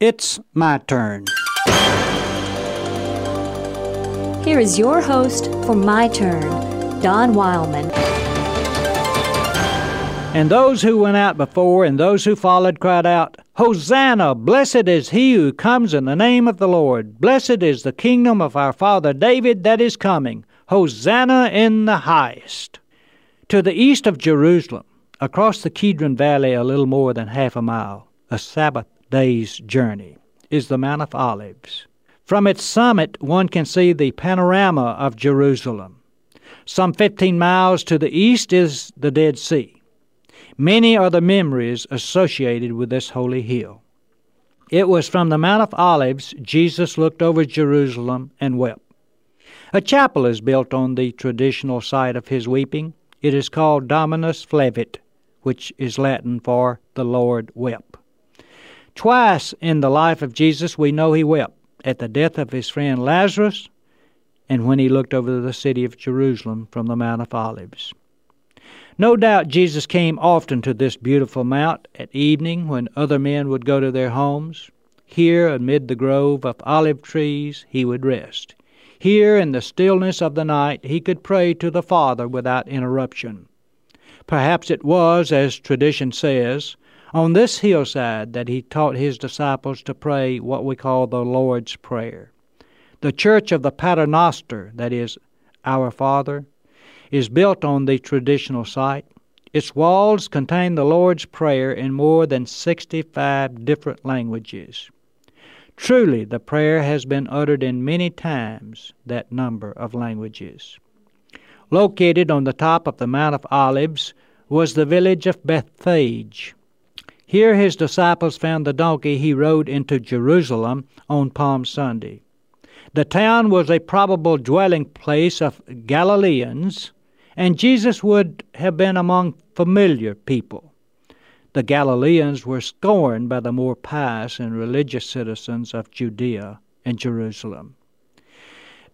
It's my turn. Here is your host for My Turn, Don Wildman. And those who went out before and those who followed cried out, Hosanna! Blessed is he who comes in the name of the Lord. Blessed is the kingdom of our father David that is coming. Hosanna in the highest. To the east of Jerusalem, across the Kidron Valley a little more than half a mile, a Sabbath day's journey, is the Mount of Olives. From its summit, one can see the panorama of Jerusalem. Some 15 miles to the east is the Dead Sea. Many are the memories associated with this holy hill. It was from the Mount of Olives Jesus looked over Jerusalem and wept. A chapel is built on the traditional site of his weeping. It is called Dominus Flevit, which is Latin for the Lord wept. Twice in the life of Jesus we know he wept at the death of his friend Lazarus and when he looked over the city of Jerusalem from the Mount of Olives. No doubt Jesus came often to this beautiful mount at evening when other men would go to their homes. Here, amid the grove of olive trees, he would rest. Here, in the stillness of the night, he could pray to the Father without interruption. Perhaps it was, as tradition says, on this hillside that he taught his disciples to pray what we call the Lord's Prayer. The church of the Paternoster, that is, Our Father, is built on the traditional site. Its walls contain the Lord's Prayer in more than 65 different languages. Truly, the prayer has been uttered in many times that number of languages. Located on the top of the Mount of Olives was the village of Bethphage. Here his disciples found the donkey he rode into Jerusalem on Palm Sunday. The town was a probable dwelling place of Galileans, and Jesus would have been among familiar people. The Galileans were scorned by the more pious and religious citizens of Judea and Jerusalem.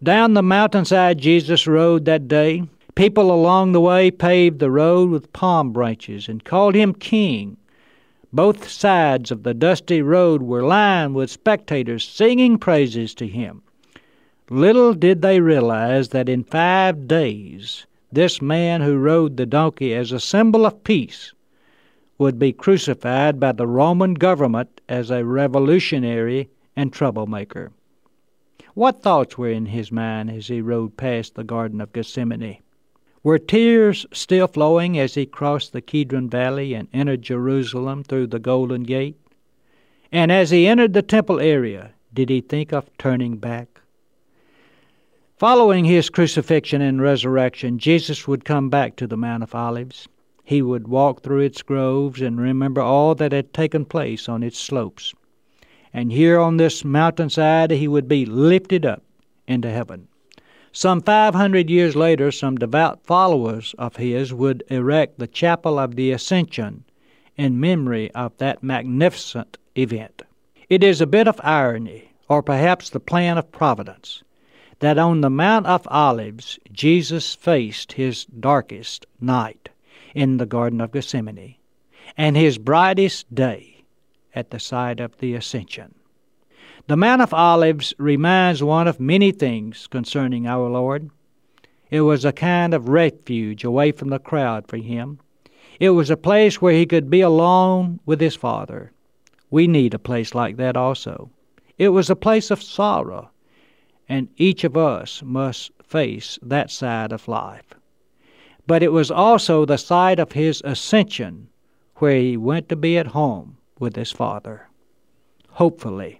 Down the mountainside Jesus rode that day. People along the way paved the road with palm branches and called him king. Both sides of the dusty road were lined with spectators singing praises to him. Little did they realize that in five days this man who rode the donkey as a symbol of peace would be crucified by the Roman government as a revolutionary and troublemaker. What thoughts were in his mind as he rode past the Garden of Gethsemane? Were tears still flowing as he crossed the Kidron Valley and entered Jerusalem through the Golden Gate? And as he entered the temple area, did he think of turning back? Following his crucifixion and resurrection, Jesus would come back to the Mount of Olives. He would walk through its groves and remember all that had taken place on its slopes. And here on this mountainside he would be lifted up into heaven. Some 500 years later, some devout followers of his would erect the Chapel of the Ascension in memory of that magnificent event. It is a bit of irony, or perhaps the plan of providence, that on the Mount of Olives Jesus faced his darkest night in the Garden of Gethsemane and his brightest day at the site of the Ascension. The Mount of Olives reminds one of many things concerning our Lord. It was a kind of refuge away from the crowd for him. It was a place where he could be alone with his Father. We need a place like that also. It was a place of sorrow, and each of us must face that side of life. But it was also the site of his ascension, where he went to be at home with his Father. Hopefully,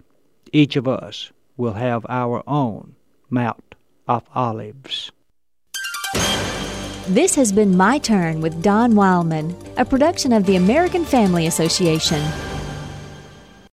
each of us will have our own Mount of Olives. This has been My Turn with Don Wildman, a production of the American Family Association.